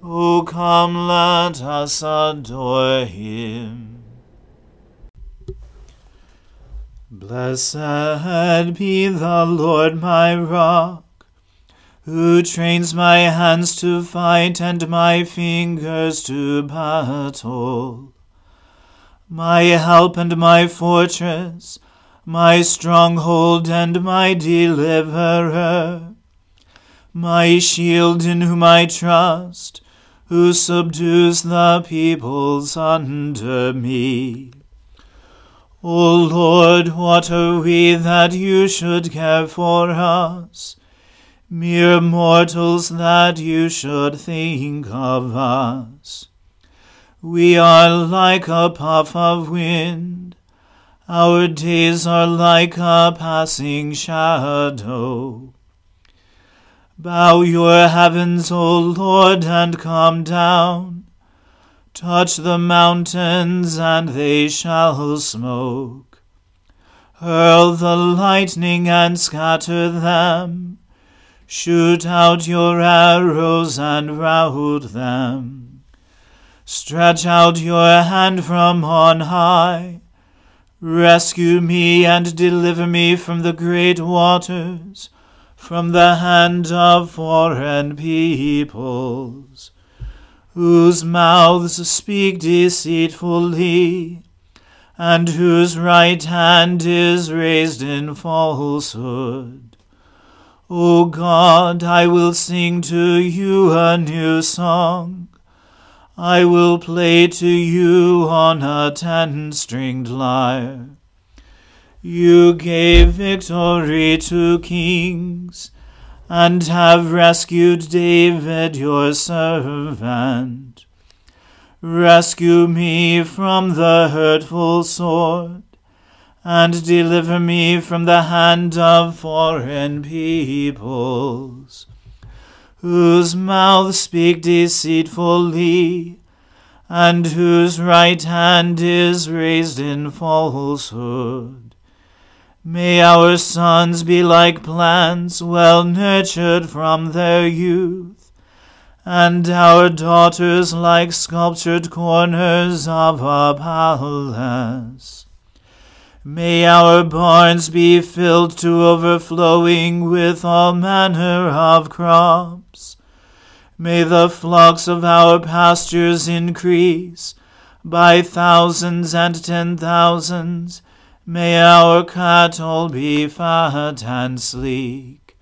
O come, let us adore him. Blessed be the Lord my rock who trains my hands to fight and my fingers to battle. My help and my fortress, my stronghold and my deliverer, my shield in whom I trust, who subdues the peoples under me. O Lord, what are we that you should care for us? mere mortals that you should think of us. We are like a puff of wind, our days are like a passing shadow. Bow your heavens, O Lord, and come down. Touch the mountains, and they shall smoke. Hurl the lightning and scatter them Shoot out your arrows and rout them. Stretch out your hand from on high. Rescue me and deliver me from the great waters, from the hand of foreign peoples, whose mouths speak deceitfully, and whose right hand is raised in falsehood. O God, I will sing to you a new song. I will play to you on a ten stringed lyre. You gave victory to kings, and have rescued David your servant. Rescue me from the hurtful sword and deliver me from the hand of foreign peoples, whose mouths speak deceitfully, and whose right hand is raised in falsehood. May our sons be like plants well nurtured from their youth, and our daughters like sculptured corners of a palace. May our barns be filled to overflowing with all manner of crops. May the flocks of our pastures increase by thousands and ten thousands. May our cattle be fat and sleek.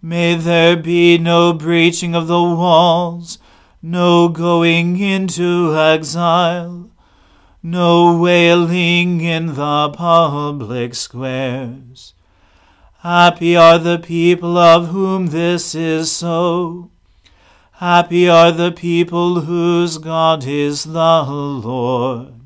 May there be no breaching of the walls, no going into exile no wailing in the public squares. Happy are the people of whom this is so. Happy are the people whose God is the Lord.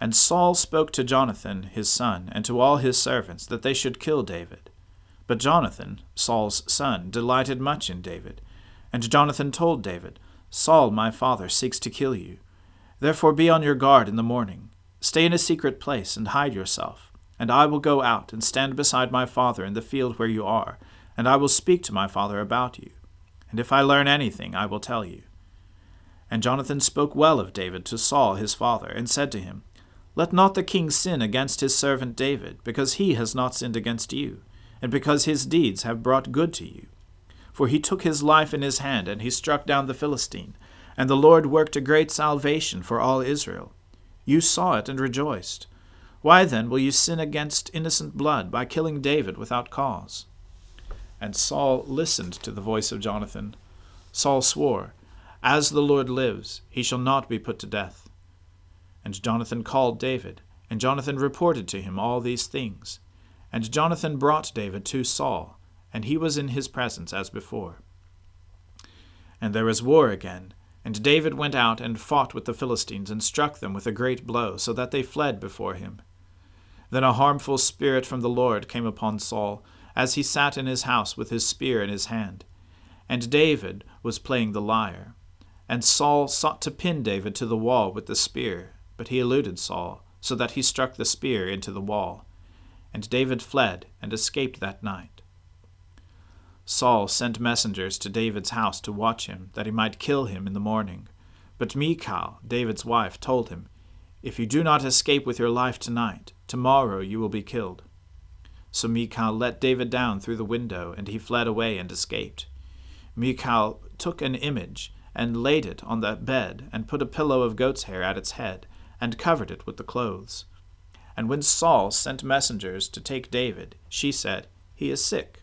And Saul spoke to Jonathan his son, and to all his servants, that they should kill David. But Jonathan, Saul's son, delighted much in David. And Jonathan told David, Saul my father seeks to kill you. Therefore be on your guard in the morning. Stay in a secret place, and hide yourself and I will go out and stand beside my father in the field where you are, and I will speak to my father about you. And if I learn anything, I will tell you. And Jonathan spoke well of David to Saul his father, and said to him, Let not the king sin against his servant David, because he has not sinned against you, and because his deeds have brought good to you. For he took his life in his hand, and he struck down the Philistine, and the Lord worked a great salvation for all Israel. You saw it and rejoiced. Why then will you sin against innocent blood by killing David without cause? And Saul listened to the voice of Jonathan. Saul swore, As the Lord lives, he shall not be put to death. And Jonathan called David, and Jonathan reported to him all these things. And Jonathan brought David to Saul, and he was in his presence as before. And there was war again, and David went out and fought with the Philistines, and struck them with a great blow, so that they fled before him. Then a harmful spirit from the Lord came upon Saul, as he sat in his house with his spear in his hand. And David was playing the lyre. And Saul sought to pin David to the wall with the spear, but he eluded Saul, so that he struck the spear into the wall. And David fled and escaped that night. Saul sent messengers to David's house to watch him, that he might kill him in the morning. But Michal, David's wife, told him, If you do not escape with your life tonight, Tomorrow you will be killed. So Michal let David down through the window, and he fled away and escaped. Michal took an image and laid it on the bed, and put a pillow of goat's hair at its head, and covered it with the clothes. And when Saul sent messengers to take David, she said, He is sick.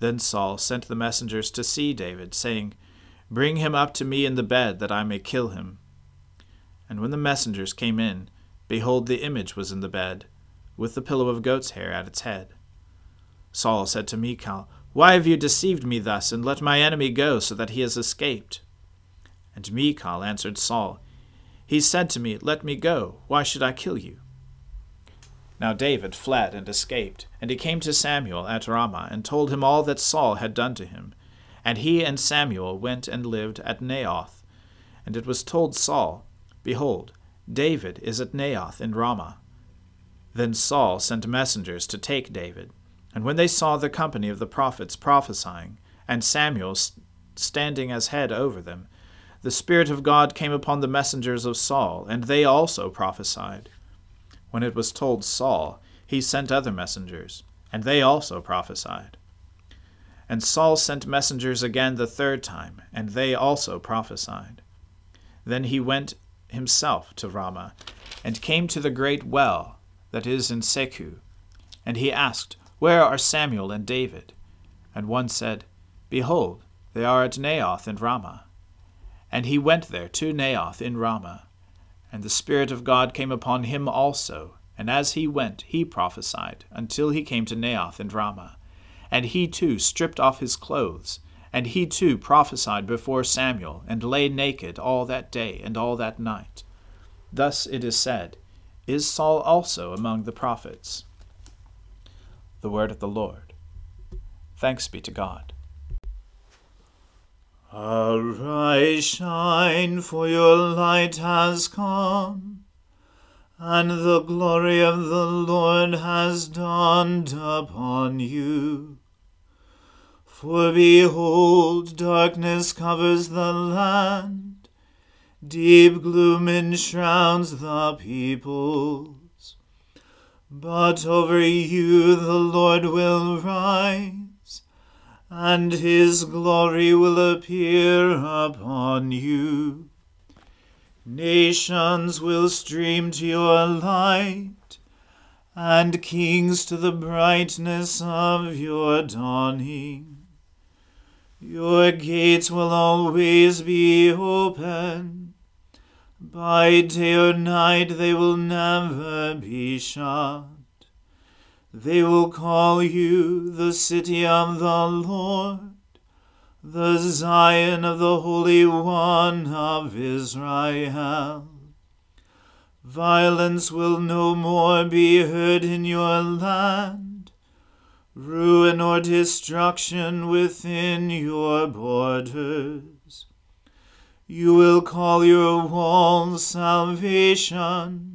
Then Saul sent the messengers to see David, saying, Bring him up to me in the bed, that I may kill him. And when the messengers came in, Behold, the image was in the bed, with the pillow of goat's hair at its head. Saul said to Michal, Why have you deceived me thus, and let my enemy go, so that he has escaped? And Michal answered Saul, He said to me, Let me go, why should I kill you? Now David fled and escaped, and he came to Samuel at Ramah, and told him all that Saul had done to him. And he and Samuel went and lived at Naioth. And it was told Saul, Behold, David is at Naioth in Ramah. Then Saul sent messengers to take David. And when they saw the company of the prophets prophesying, and Samuel standing as head over them, the Spirit of God came upon the messengers of Saul, and they also prophesied. When it was told Saul, he sent other messengers, and they also prophesied. And Saul sent messengers again the third time, and they also prophesied. Then he went himself to Ramah, and came to the great well that is in Sechu. And he asked, Where are Samuel and David? And one said, Behold, they are at Naioth in Ramah. And he went there to Naioth in Ramah. And the Spirit of God came upon him also, and as he went, he prophesied, until he came to Naioth in Ramah. And he too stripped off his clothes, and he too prophesied before Samuel, and lay naked all that day and all that night. Thus it is said, Is Saul also among the prophets? The word of the Lord. Thanks be to God. Arise, shine, for your light has come, and the glory of the Lord has dawned upon you. For behold, darkness covers the land, deep gloom enshrouds the peoples. But over you the Lord will rise and his glory will appear upon you. Nations will stream to your light, and kings to the brightness of your dawning. Your gates will always be open. By day or night they will never be shut. They will call you the city of the Lord, the Zion of the Holy One of Israel. Violence will no more be heard in your land, ruin or destruction within your borders. You will call your walls salvation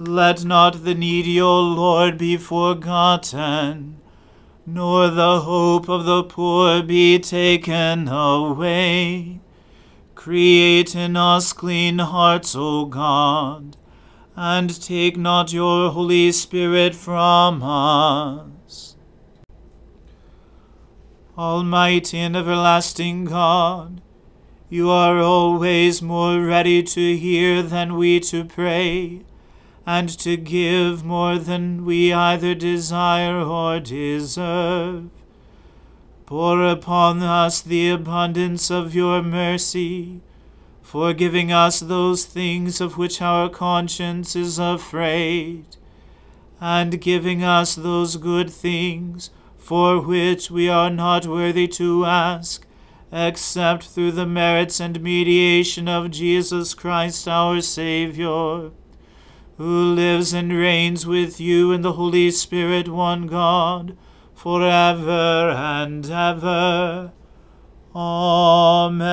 Let not the needy, O Lord, be forgotten, nor the hope of the poor be taken away. Create in us clean hearts, O God, and take not your Holy Spirit from us. Almighty and everlasting God, you are always more ready to hear than we to pray, and to give more than we either desire or deserve. Pour upon us the abundance of your mercy, forgiving us those things of which our conscience is afraid, and giving us those good things for which we are not worthy to ask except through the merits and mediation of Jesus Christ our Saviour, who lives and reigns with you in the Holy Spirit, one God, for ever and ever. Amen.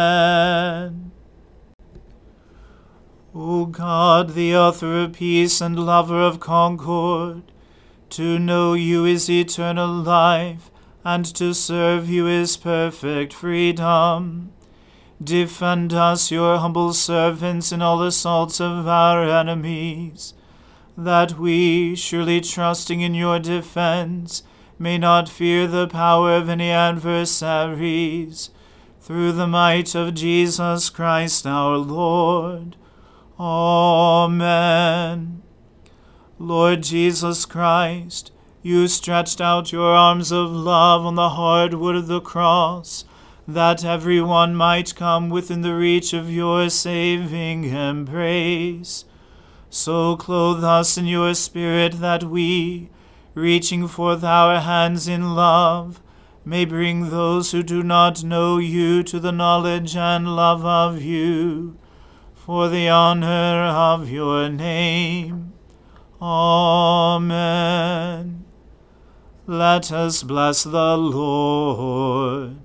O God, the author of peace and lover of concord, to know you is eternal life and to serve you is perfect freedom. Defend us, your humble servants, in all assaults of our enemies, that we, surely trusting in your defense, may not fear the power of any adversaries, through the might of Jesus Christ our Lord. Amen. Lord Jesus Christ, you stretched out your arms of love on the hard wood of the cross, that every one might come within the reach of your saving embrace. So clothe us in your Spirit that we, reaching forth our hands in love, may bring those who do not know you to the knowledge and love of you, for the honor of your name. Amen. Let us bless the Lord.